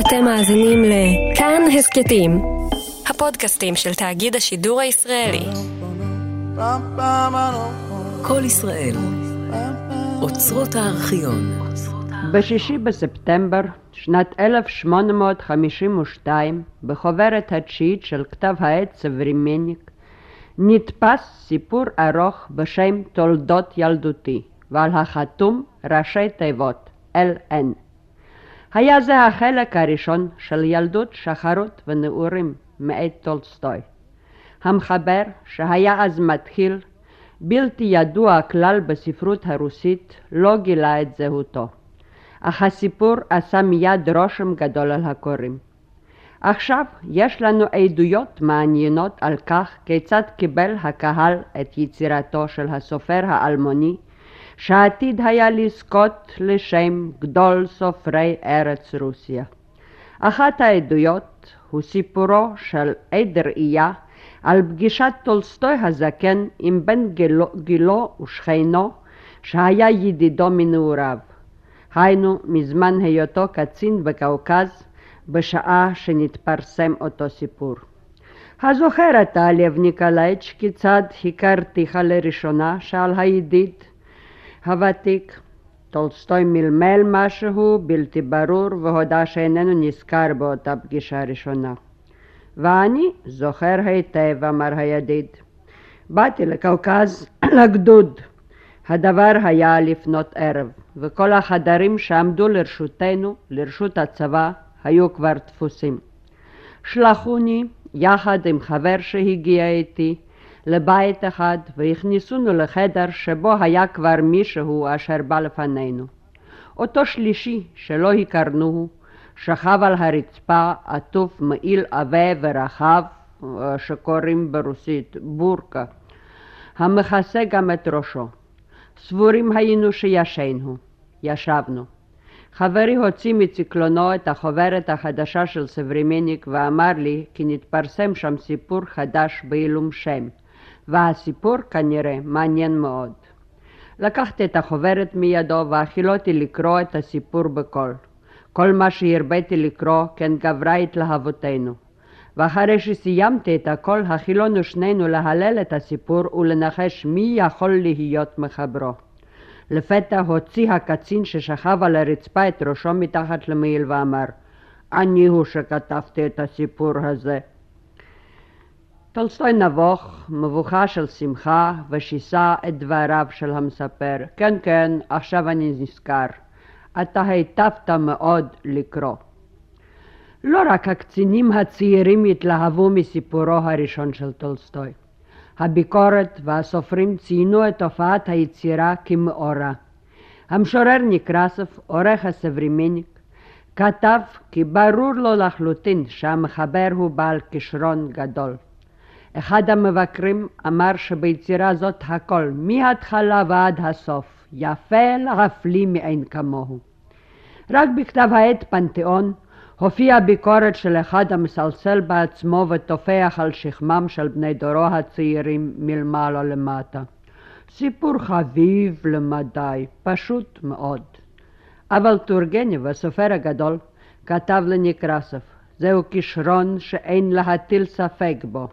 אתם מאזינים לכאן הסכתים, הפודקאסטים של תאגיד השידור הישראלי. כל ישראל, אוצרות הארכיון. בשישי בספטמבר שנת 1852, בחוברת התשיעית של כתב העת סברימניק, נתפס סיפור ארוך בשם תולדות ילדותי, ועל החתום ראשי תיבות LN. היה זה החלק הראשון של ילדות, שחרות ונעורים מאת טולסטוי. המחבר, שהיה אז מתחיל, בלתי ידוע כלל בספרות הרוסית, לא גילה את זהותו. אך הסיפור עשה מיד רושם גדול על הקוראים. עכשיו יש לנו עדויות מעניינות על כך כיצד קיבל הקהל את יצירתו של הסופר האלמוני שעתיד היה לזכות לשם גדול סופרי ארץ רוסיה. אחת העדויות הוא סיפורו של עד ראייה על פגישת טולסטוי הזקן עם בן גילו, גילו ושכנו שהיה ידידו מנעוריו. היינו מזמן היותו קצין בקווקז בשעה שנתפרסם אותו סיפור. הזוכר אתה, לב ניקולאיץ', כיצד הכרתיך לראשונה? שאל הידיד הוותיק. טולסטוי מלמל משהו בלתי ברור והודה שאיננו נזכר באותה פגישה ראשונה. ואני זוכר היטב, אמר הידיד. באתי לקווקז לגדוד. הדבר היה לפנות ערב, וכל החדרים שעמדו לרשותנו, לרשות הצבא, היו כבר תפוסים. שלחוני, יחד עם חבר שהגיע איתי, לבית אחד והכניסונו לחדר שבו היה כבר מישהו אשר בא לפנינו. אותו שלישי שלא הכרנוהו שכב על הרצפה עטוף מעיל עבה ורחב שקוראים ברוסית בורקה המכסה גם את ראשו. סבורים היינו שישן הוא. ישבנו. חברי הוציא מציקלונו את החוברת החדשה של סברימניק ואמר לי כי נתפרסם שם סיפור חדש בעילום שם. והסיפור כנראה מעניין מאוד. לקחתי את החוברת מידו והחילותי לקרוא את הסיפור בקול. כל מה שהרביתי לקרוא כן גברה התלהבותנו. ואחרי שסיימתי את הכל, החילונו שנינו להלל את הסיפור ולנחש מי יכול להיות מחברו. לפתע הוציא הקצין ששכב על הרצפה את ראשו מתחת למעיל ואמר, אני הוא שכתבתי את הסיפור הזה. טולסטוי נבוך, מבוכה של שמחה, ושיסע את דבריו של המספר. כן, כן, עכשיו אני נזכר. אתה היטבת מאוד לקרוא. לא רק הקצינים הצעירים התלהבו מסיפורו הראשון של טולסטוי. הביקורת והסופרים ציינו את הופעת היצירה כמאורע. המשורר נקרסוב, עורך הסוברמניק, כתב כי ברור לו לחלוטין שהמחבר הוא בעל כישרון גדול. אחד המבקרים אמר שביצירה זאת הכל, מההתחלה ועד הסוף, יפה להפליא מאין כמוהו. רק בכתב העת פנתיאון הופיעה ביקורת של אחד המסלסל בעצמו וטופח על שכמם של בני דורו הצעירים מלמעלה למטה. סיפור חביב למדי, פשוט מאוד. אבל טורגניב, הסופר הגדול, כתב לנקרסוב, זהו כישרון שאין להטיל ספק בו.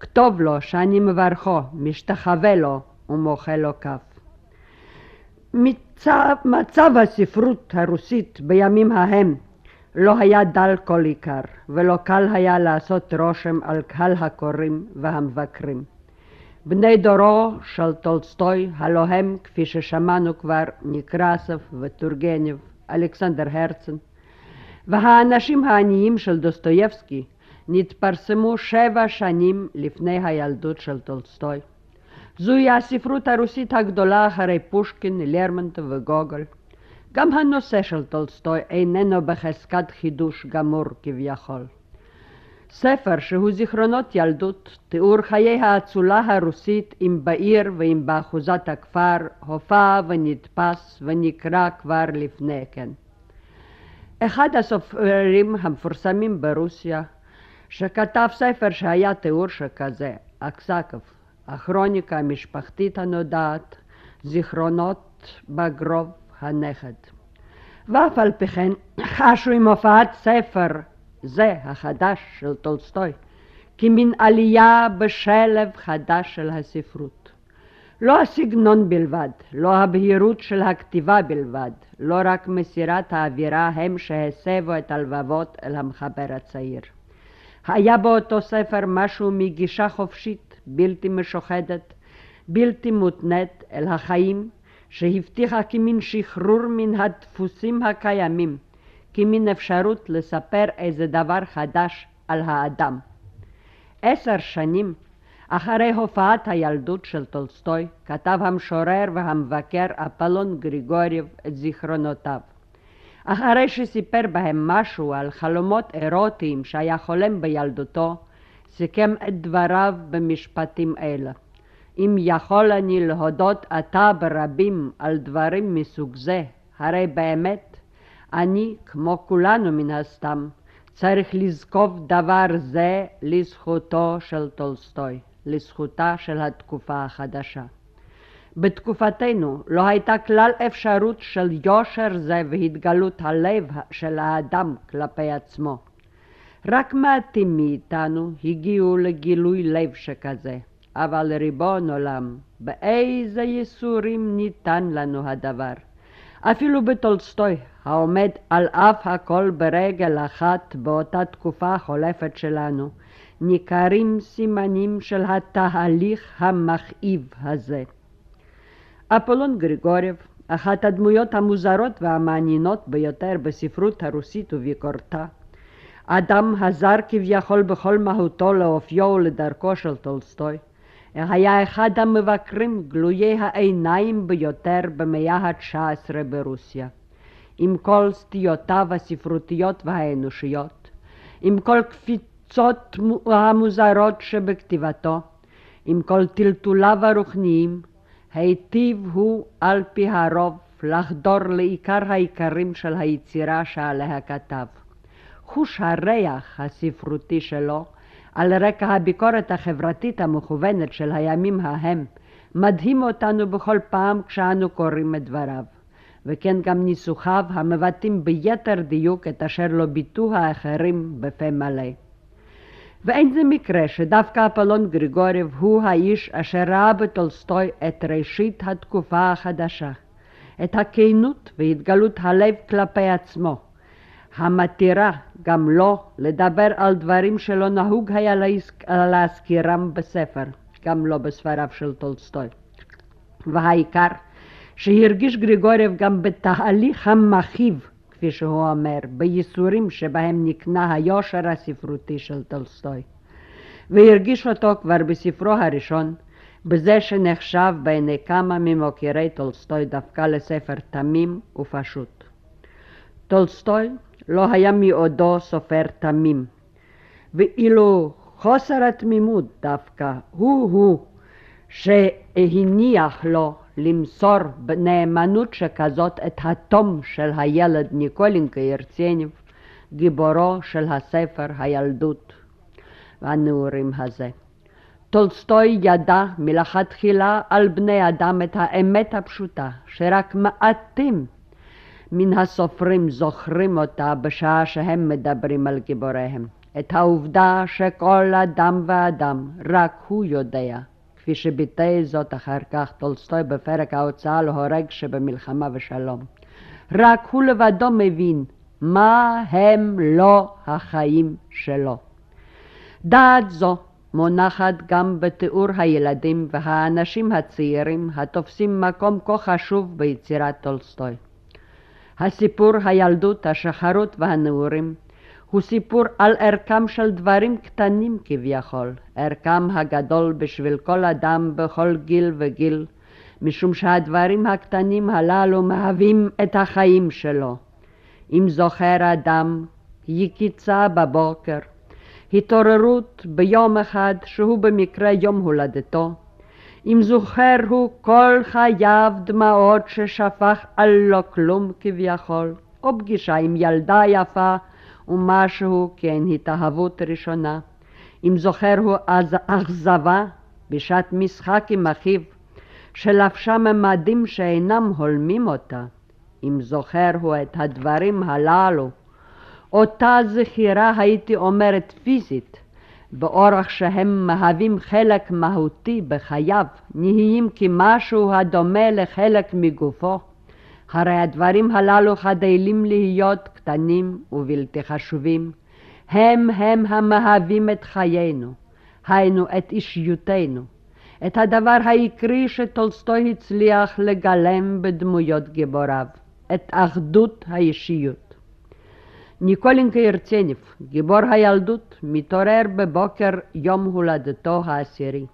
כתוב לו שאני מברכו, משתחווה לו ומוחא לו כף. מצב, מצב הספרות הרוסית בימים ההם לא היה דל כל עיקר, ולא קל היה לעשות רושם על קהל הקוראים והמבקרים. בני דורו של טולסטוי, הלא הם, כפי ששמענו כבר, נקרסוב וטורגניב, אלכסנדר הרצן, והאנשים העניים של דוסטויבסקי, נתפרסמו שבע שנים לפני הילדות של טולסטוי. זוהי הספרות הרוסית הגדולה אחרי פושקין, לרמנטוב וגוגל. גם הנושא של טולסטוי איננו בחזקת חידוש גמור כביכול. ספר שהוא זיכרונות ילדות, תיאור חיי האצולה הרוסית אם בעיר ואם באחוזת הכפר, הופיע ונדפס ונקרא כבר לפני כן. אחד הסופרים המפורסמים ברוסיה, שכתב ספר שהיה תיאור שכזה, אקסקוב, הכרוניקה המשפחתית הנודעת, זיכרונות בגרוב הנכד. ואף על פי כן חשו עם הופעת ספר זה החדש של טולסטוי כמין עלייה בשלב חדש של הספרות. לא הסגנון בלבד, לא הבהירות של הכתיבה בלבד, לא רק מסירת האווירה הם שהסבו את הלבבות אל המחבר הצעיר. היה באותו ספר משהו מגישה חופשית, בלתי משוחדת, בלתי מותנית אל החיים, שהבטיחה כמין שחרור מן הדפוסים הקיימים, כמין אפשרות לספר איזה דבר חדש על האדם. עשר שנים אחרי הופעת הילדות של טולסטוי, כתב המשורר והמבקר אפלון גריגוריב את זיכרונותיו. אחרי שסיפר בהם משהו על חלומות אירוטיים שהיה חולם בילדותו, סיכם את דבריו במשפטים אלה. אם יכול אני להודות עתה ברבים על דברים מסוג זה, הרי באמת אני, כמו כולנו מן הסתם, צריך לזקוף דבר זה לזכותו של טולסטוי, לזכותה של התקופה החדשה. בתקופתנו לא הייתה כלל אפשרות של יושר זה והתגלות הלב של האדם כלפי עצמו. רק מעטים מאיתנו הגיעו לגילוי לב שכזה, אבל ריבון עולם, באיזה ייסורים ניתן לנו הדבר. אפילו בטולסטוי, העומד על אף הכל ברגל אחת באותה תקופה החולפת שלנו, ניכרים סימנים של התהליך המכאיב הזה. אפולון גריגורב, אחת הדמויות המוזרות והמעניינות ביותר בספרות הרוסית וביקורתה, אדם הזר כביכול בכל מהותו לאופיו ולדרכו של טולסטוי, היה אחד המבקרים גלויי העיניים ביותר במאה ה-19 ברוסיה. עם כל סטיותיו הספרותיות והאנושיות, עם כל קפיצות המוזרות שבכתיבתו, עם כל טלטוליו הרוחניים, היטיב הוא על פי הרוב לחדור לעיקר העיקרים של היצירה שעליה כתב. חוש הריח הספרותי שלו, על רקע הביקורת החברתית המכוונת של הימים ההם, מדהים אותנו בכל פעם כשאנו קוראים את דבריו. וכן גם ניסוחיו המבטאים ביתר דיוק את אשר לא ביטאו האחרים בפה מלא. ואין זה מקרה שדווקא אפולון גריגורב הוא האיש אשר ראה בטולסטוי את ראשית התקופה החדשה, את הכנות והתגלות הלב כלפי עצמו, המתירה גם לו לדבר על דברים שלא נהוג היה להזכירם בספר, גם לא בספריו של טולסטוי. והעיקר, שהרגיש גריגורב גם בתהליך המכאיב, כפי שהוא אומר, בייסורים שבהם נקנה היושר הספרותי של טולסטוי. והרגיש אותו כבר בספרו הראשון, בזה שנחשב בעיני כמה ממוקירי טולסטוי דווקא לספר תמים ופשוט. טולסטוי לא היה מעודו סופר תמים, ואילו חוסר התמימות דווקא הוא-הוא שהניח לו למסור בנאמנות שכזאת את התום של הילד ניקולינקה ירצניב, גיבורו של הספר הילדות והנעורים הזה. טולסטוי ידע מלכתחילה על בני אדם את האמת הפשוטה, שרק מעטים מן הסופרים זוכרים אותה בשעה שהם מדברים על גיבוריהם. את העובדה שכל אדם ואדם, רק הוא יודע, כפי שביטא זאת אחר כך טולסטוי בפרק ההוצאה להורג שבמלחמה ושלום. רק הוא לבדו מבין מה הם מלוא החיים שלו. דעת זו מונחת גם בתיאור הילדים והאנשים הצעירים התופסים מקום כה חשוב ביצירת טולסטוי. הסיפור הילדות, השחרות והנעורים הוא סיפור על ערכם של דברים קטנים כביכול, ערכם הגדול בשביל כל אדם בכל גיל וגיל, משום שהדברים הקטנים הללו מהווים את החיים שלו. אם זוכר אדם יקיצה בבוקר, התעוררות ביום אחד שהוא במקרה יום הולדתו, אם זוכר הוא כל חייו דמעות ששפך על לא כלום כביכול, או פגישה עם ילדה יפה ומשהו כן התאהבות ראשונה. אם זוכר הוא אז אכזבה בשעת משחק עם אחיו, שלבשה ממדים שאינם הולמים אותה. אם זוכר הוא את הדברים הללו, אותה זכירה הייתי אומרת פיזית, באורח שהם מהווים חלק מהותי בחייו, נהיים כמשהו הדומה לחלק מגופו. הרי הדברים הללו חדלים להיות קטנים ובלתי חשובים. הם הם המהווים את חיינו, היינו את אישיותנו, את הדבר העיקרי שטולסטוי הצליח לגלם בדמויות גיבוריו, את אחדות האישיות. ניקולינקה ירצניב, גיבור הילדות, מתעורר בבוקר יום הולדתו העשירי.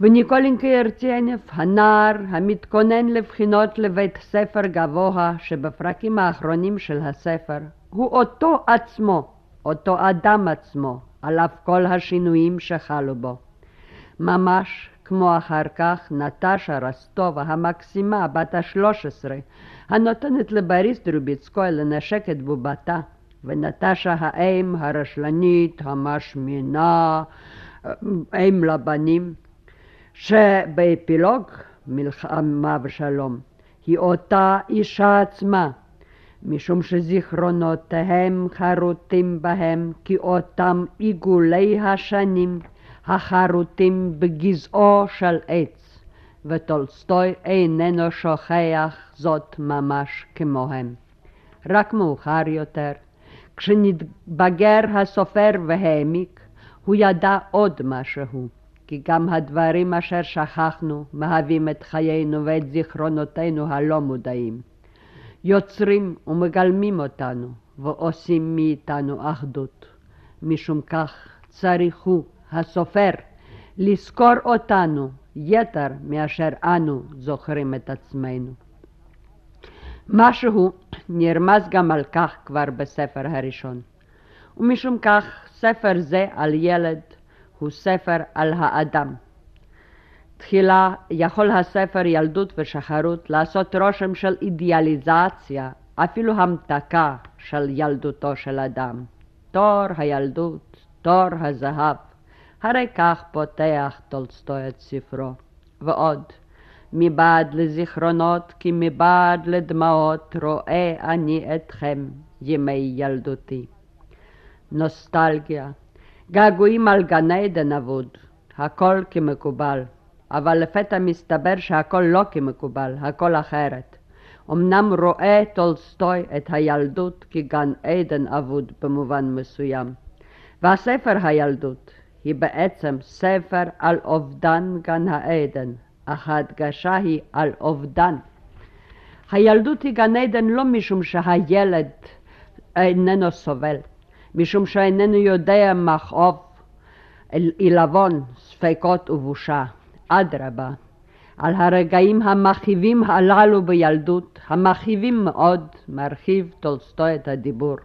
וניקולינקה ירצניב, הנער המתכונן לבחינות לבית ספר גבוה שבפרקים האחרונים של הספר, הוא אותו עצמו, אותו אדם עצמו, על אף כל השינויים שחלו בו. ממש כמו אחר כך נטשה רסטובה המקסימה, בת השלוש עשרה, הנותנת לבריס דרוביצקוי לנשק את בובתה, ונטשה האם הרשלנית, המשמינה, אם לבנים, שבאפילוג מלחמה ושלום היא אותה אישה עצמה, משום שזיכרונותיהם חרוטים בהם כאותם עיגולי השנים החרוטים בגזעו של עץ, וטולסטוי איננו שוכח זאת ממש כמוהם. רק מאוחר יותר, כשנתבגר הסופר והעמיק, הוא ידע עוד משהו, כי גם הדברים אשר שכחנו מהווים את חיינו ואת זיכרונותינו הלא מודעים. יוצרים ומגלמים אותנו ועושים מאיתנו אחדות. משום כך צריך הוא, הסופר, לזכור אותנו יתר מאשר אנו זוכרים את עצמנו. משהו נרמז גם על כך כבר בספר הראשון. ומשום כך ספר זה על ילד הוא ספר על האדם. תחילה יכול הספר ילדות ושחרות לעשות רושם של אידיאליזציה, אפילו המתקה של ילדותו של אדם. תור הילדות, תור הזהב, הרי כך פותח טולסטוי את ספרו. ועוד, מבעד לזיכרונות כי מבעד לדמעות רואה אני אתכם ימי ילדותי. נוסטלגיה, געגועים על גן עדן אבוד, הכל כמקובל, אבל לפתע מסתבר שהכל לא כמקובל, הכל אחרת. אמנם רואה טולסטוי את הילדות כגן עדן אבוד במובן מסוים, והספר הילדות היא בעצם ספר על אובדן גן העדן, אך ההדגשה היא על אובדן. הילדות היא גן עדן לא משום שהילד איננו סובל, משום שאיננו יודע מכאוב, עילבון, ספקות ובושה. אדרבה, על הרגעים המכאיבים הללו בילדות, המכאיבים מאוד, מרחיב טולסטוי את הדיבור.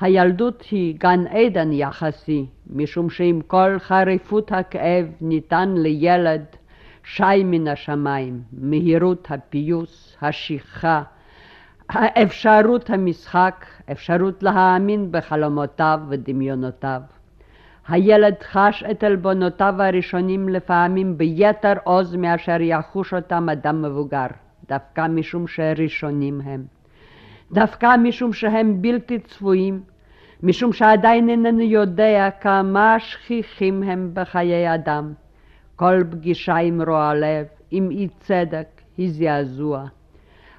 הילדות היא גן עדן יחסי, משום שעם כל חריפות הכאב ניתן לילד שי מן השמיים, מהירות הפיוס, השכחה, אפשרות המשחק, אפשרות להאמין בחלומותיו ודמיונותיו. הילד חש את עלבונותיו הראשונים לפעמים ביתר עוז מאשר יחוש אותם אדם מבוגר, דווקא משום שראשונים הם. דווקא משום שהם בלתי צפויים, משום שעדיין איננו יודע כמה שכיחים הם בחיי אדם. כל פגישה עם רוע לב, עם אי צדק, היא זעזוע.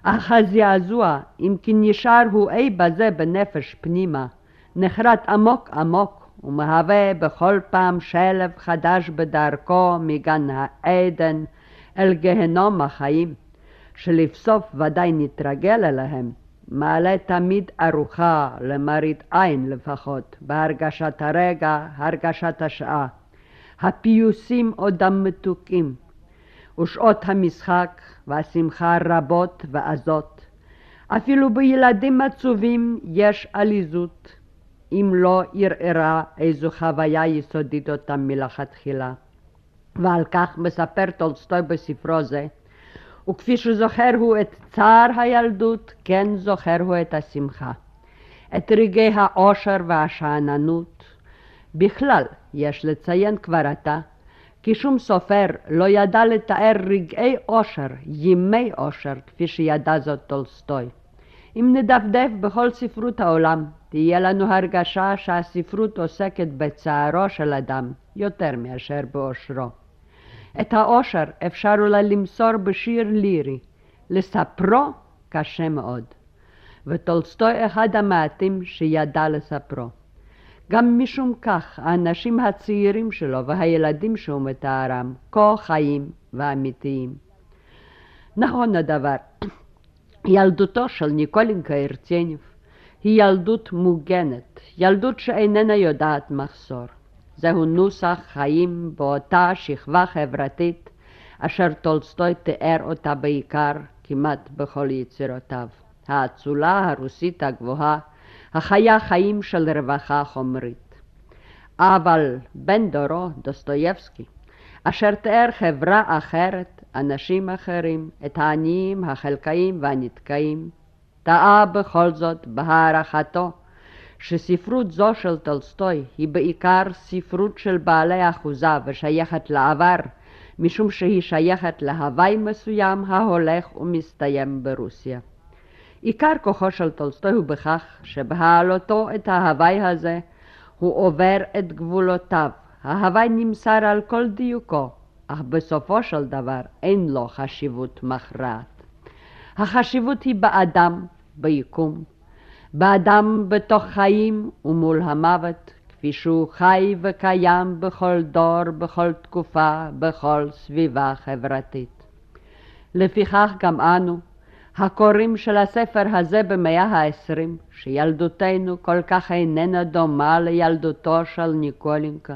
אך הזעזוע, אם כי נשאר הוא אי בזה בנפש פנימה, נחרט עמוק עמוק ומהווה בכל פעם שלב חדש בדרכו מגן העדן אל גהנום החיים, שלבסוף ודאי נתרגל אליהם, מעלה תמיד ארוחה למראית עין לפחות, בהרגשת הרגע, הרגשת השעה. הפיוסים עודם מתוקים, ושעות המשחק והשמחה רבות ועזות. אפילו בילדים עצובים יש עליזות, אם לא ערערה איזו חוויה יסודית אותם מלכתחילה. ועל כך מספר טולסטוי בספרו זה, וכפי שזוכר הוא את צער הילדות, כן זוכר הוא את השמחה. את רגעי האושר והשאננות. בכלל, יש לציין כבר עתה, כי שום סופר לא ידע לתאר רגעי אושר, ימי אושר, כפי שידע זאת טולסטוי. אם נדפדף בכל ספרות העולם, תהיה לנו הרגשה שהספרות עוסקת בצערו של אדם יותר מאשר באושרו. את העושר אפשר אולי למסור בשיר לירי, לספרו קשה מאוד. וטולסטוי אחד המעטים שידע לספרו. גם משום כך האנשים הצעירים שלו והילדים שהוא מתארם כה חיים ואמיתיים. נכון הדבר, ילדותו של ניקולינקה הרצניב היא ילדות מוגנת, ילדות שאיננה יודעת מחסור. זהו נוסח חיים באותה שכבה חברתית אשר טולסטוי תיאר אותה בעיקר כמעט בכל יצירותיו. האצולה הרוסית הגבוהה, החיה חיים של רווחה חומרית. אבל בן דורו, דוסטויבסקי, אשר תיאר חברה אחרת, אנשים אחרים, את העניים, החלכאים והנדכאים, טעה בכל זאת בהערכתו שספרות זו של טולסטוי היא בעיקר ספרות של בעלי אחוזה ושייכת לעבר, משום שהיא שייכת להווי מסוים ההולך ומסתיים ברוסיה. עיקר כוחו של טולסטוי הוא בכך שבהעלותו את ההווי הזה הוא עובר את גבולותיו. ההווי נמסר על כל דיוקו, אך בסופו של דבר אין לו חשיבות מכרעת. החשיבות היא באדם, ביקום, באדם בתוך חיים ומול המוות, כפי שהוא חי וקיים בכל דור, בכל תקופה, בכל סביבה חברתית. לפיכך גם אנו, הקוראים של הספר הזה במאה העשרים, שילדותנו כל כך איננה דומה לילדותו של ניקולינקה,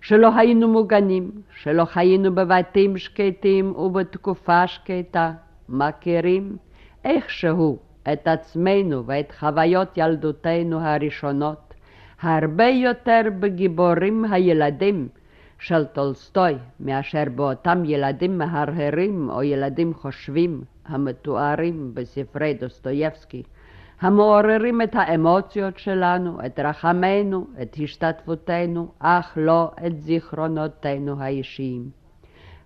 שלא היינו מוגנים, שלא חיינו בבתים שקטים ובתקופה שקטה, מכירים איכשהו את עצמנו ואת חוויות ילדותנו הראשונות, הרבה יותר בגיבורים הילדים של טולסטוי מאשר באותם ילדים מהרהרים או ילדים חושבים המתוארים בספרי דוסטויבסקי, המעוררים את האמוציות שלנו, את רחמינו, את השתתפותנו, אך לא את זיכרונותינו האישיים.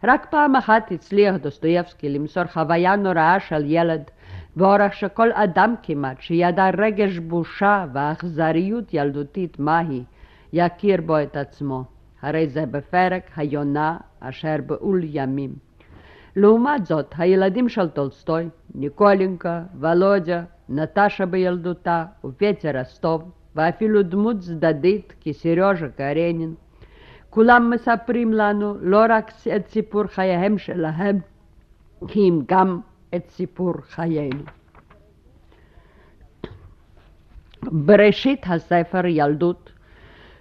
רק פעם אחת הצליח דוסטויבסקי למסור חוויה נוראה של ילד באורח שכל אדם כמעט שידע רגש בושה ואכזריות ילדותית מהי, יכיר בו את עצמו. הרי זה בפרק היונה אשר בעול ימים. לעומת זאת, הילדים של טולסטוי, ניקולנקה, וולודיה, נטשה בילדותה ופטיה רוסטוב, ואפילו דמות צדדית כסיריוז'ה קרנין, כולם מספרים לנו לא רק את סיפור חייהם שלהם, כי אם גם את סיפור חיינו. בראשית הספר ילדות,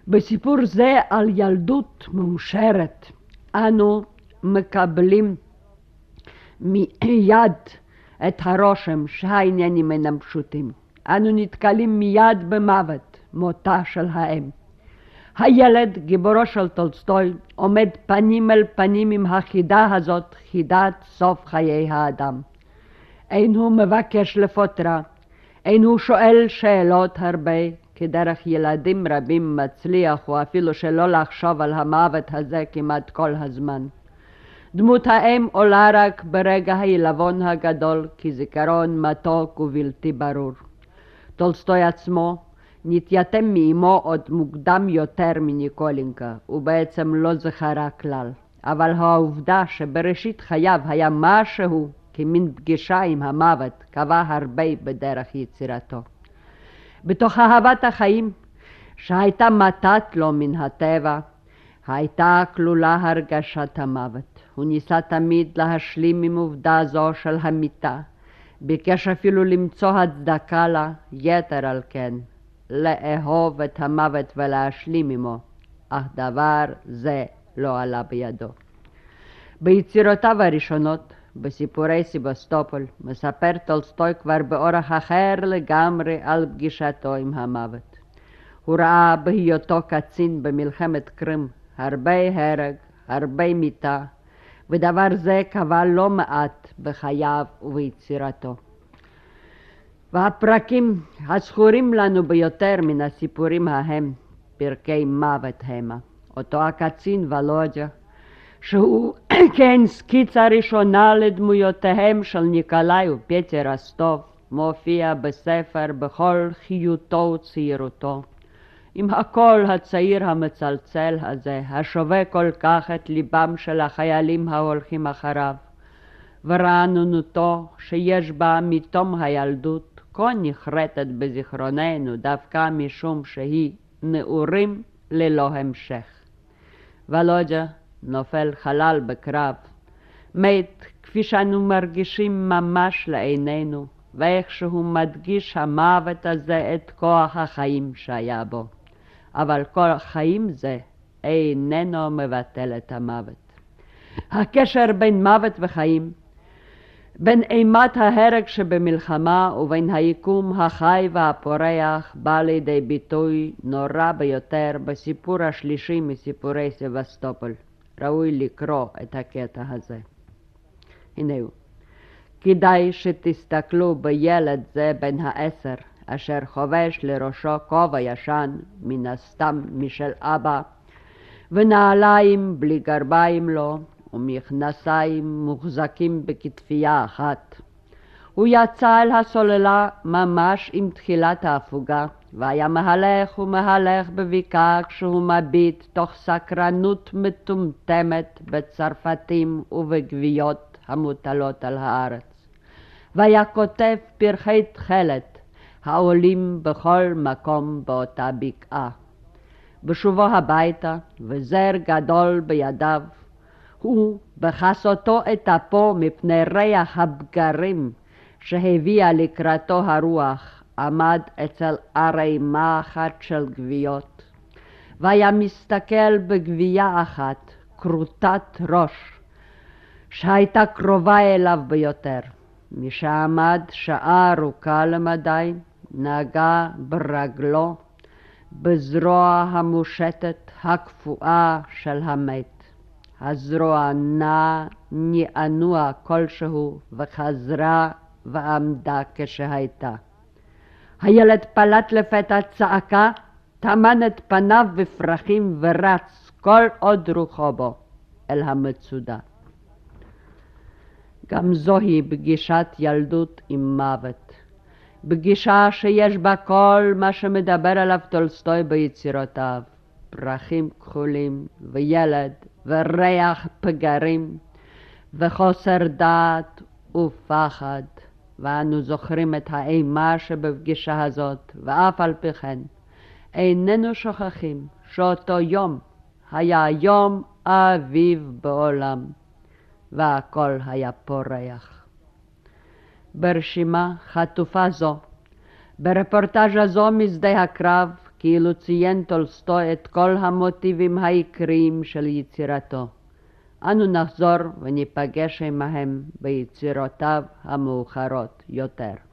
בסיפור זה על ילדות מאושרת, אנו מקבלים מיד את הרושם שהעניינים אינם פשוטים. אנו נתקלים מיד במוות, מותה של האם. הילד, גיבורו של טולסטוי, עומד פנים אל פנים עם החידה הזאת, חידת סוף חיי האדם. אין הוא מבקש לפוטרה, אין הוא שואל שאלות הרבה, כדרך ילדים רבים מצליח הוא אפילו שלא לחשוב על המוות הזה כמעט כל הזמן. דמות האם עולה רק ברגע העילבון הגדול כזיכרון מתוק ובלתי ברור. טולסטוי עצמו נתייתם מאמו עוד מוקדם יותר מניקולינקה, הוא בעצם לא זכרה כלל. אבל העובדה שבראשית חייו היה משהו כמין פגישה עם המוות, קבע הרבה בדרך יצירתו. בתוך אהבת החיים, שהייתה מתת לו מן הטבע, הייתה כלולה הרגשת המוות. הוא ניסה תמיד להשלים עם עובדה זו של המיטה, ביקש אפילו למצוא הצדקה לה, יתר על כן, לאהוב את המוות ולהשלים עמו, אך דבר זה לא עלה בידו. ביצירותיו הראשונות, בסיפורי סבסטופול, מספר טולסטוי כבר באורח אחר לגמרי על פגישתו עם המוות. הוא ראה בהיותו קצין במלחמת קרים הרבה הרג, הרבה מיתה, ודבר זה קבע לא מעט בחייו וביצירתו. והפרקים הזכורים לנו ביותר מן הסיפורים ההם פרקי מוות המה. אותו הקצין ולוג'ה שהוא כן סקיצה ראשונה לדמויותיהם של ניקולאי ופטר רסטוב, מופיע בספר בכל חיותו וצעירותו. עם הקול הצעיר המצלצל הזה, השווה כל כך את ליבם של החיילים ההולכים אחריו, ורעננותו שיש בה מתום הילדות, כה נחרטת בזיכרוננו דווקא משום שהיא נעורים ללא המשך. ולוג'ה נופל חלל בקרב, מת כפי שאנו מרגישים ממש לעינינו, ואיכשהו מדגיש המוות הזה את כוח החיים שהיה בו. אבל כוח חיים זה איננו מבטל את המוות. הקשר בין מוות וחיים, בין אימת ההרג שבמלחמה ובין היקום החי והפורח בא לידי ביטוי נורא ביותר בסיפור השלישי מסיפורי סבסטופול. ראוי לקרוא את הקטע הזה. הנה הוא. כדאי שתסתכלו בילד זה בן העשר, אשר חובש לראשו כובע ישן, מן הסתם משל אבא, ונעליים בלי גרביים לו, ומכנסיים מוחזקים בכתפייה אחת. הוא יצא אל הסוללה ממש עם תחילת ההפוגה, והיה מהלך ומהלך בבקעה כשהוא מביט תוך סקרנות מטומטמת בצרפתים ובגוויות המוטלות על הארץ. והיה כותב פרחי תכלת העולים בכל מקום באותה בקעה. בשובו הביתה, וזר גדול בידיו, הוא, בחסותו את אפו מפני ריח הבגרים שהביאה לקראתו הרוח, עמד אצל ערימה אחת של גוויות, והיה מסתכל בגוויה אחת, כרותת ראש, שהייתה קרובה אליו ביותר. משעמד שעה ארוכה למדי, נגע ברגלו, בזרוע המושטת הקפואה של המת. הזרוע נעה נענוע כלשהו וחזרה ועמדה כשהייתה. הילד פלט לפתע צעקה, טמן את פניו בפרחים ורץ כל עוד רוחו בו אל המצודה. גם זוהי פגישת ילדות עם מוות. פגישה שיש בה כל מה שמדבר עליו טולסטוי ביצירותיו, פרחים כחולים וילד וריח פגרים וחוסר דעת ופחד, ואנו זוכרים את האימה שבפגישה הזאת, ואף על פי כן איננו שוכחים שאותו יום היה יום האביב בעולם, והכל היה פורח. ברשימה חטופה זו, ברפורטאז' הזו משדה הקרב, כאילו ציין טולסטוי את כל המוטיבים העיקריים של יצירתו. אנו נחזור וניפגש עמהם ביצירותיו המאוחרות יותר.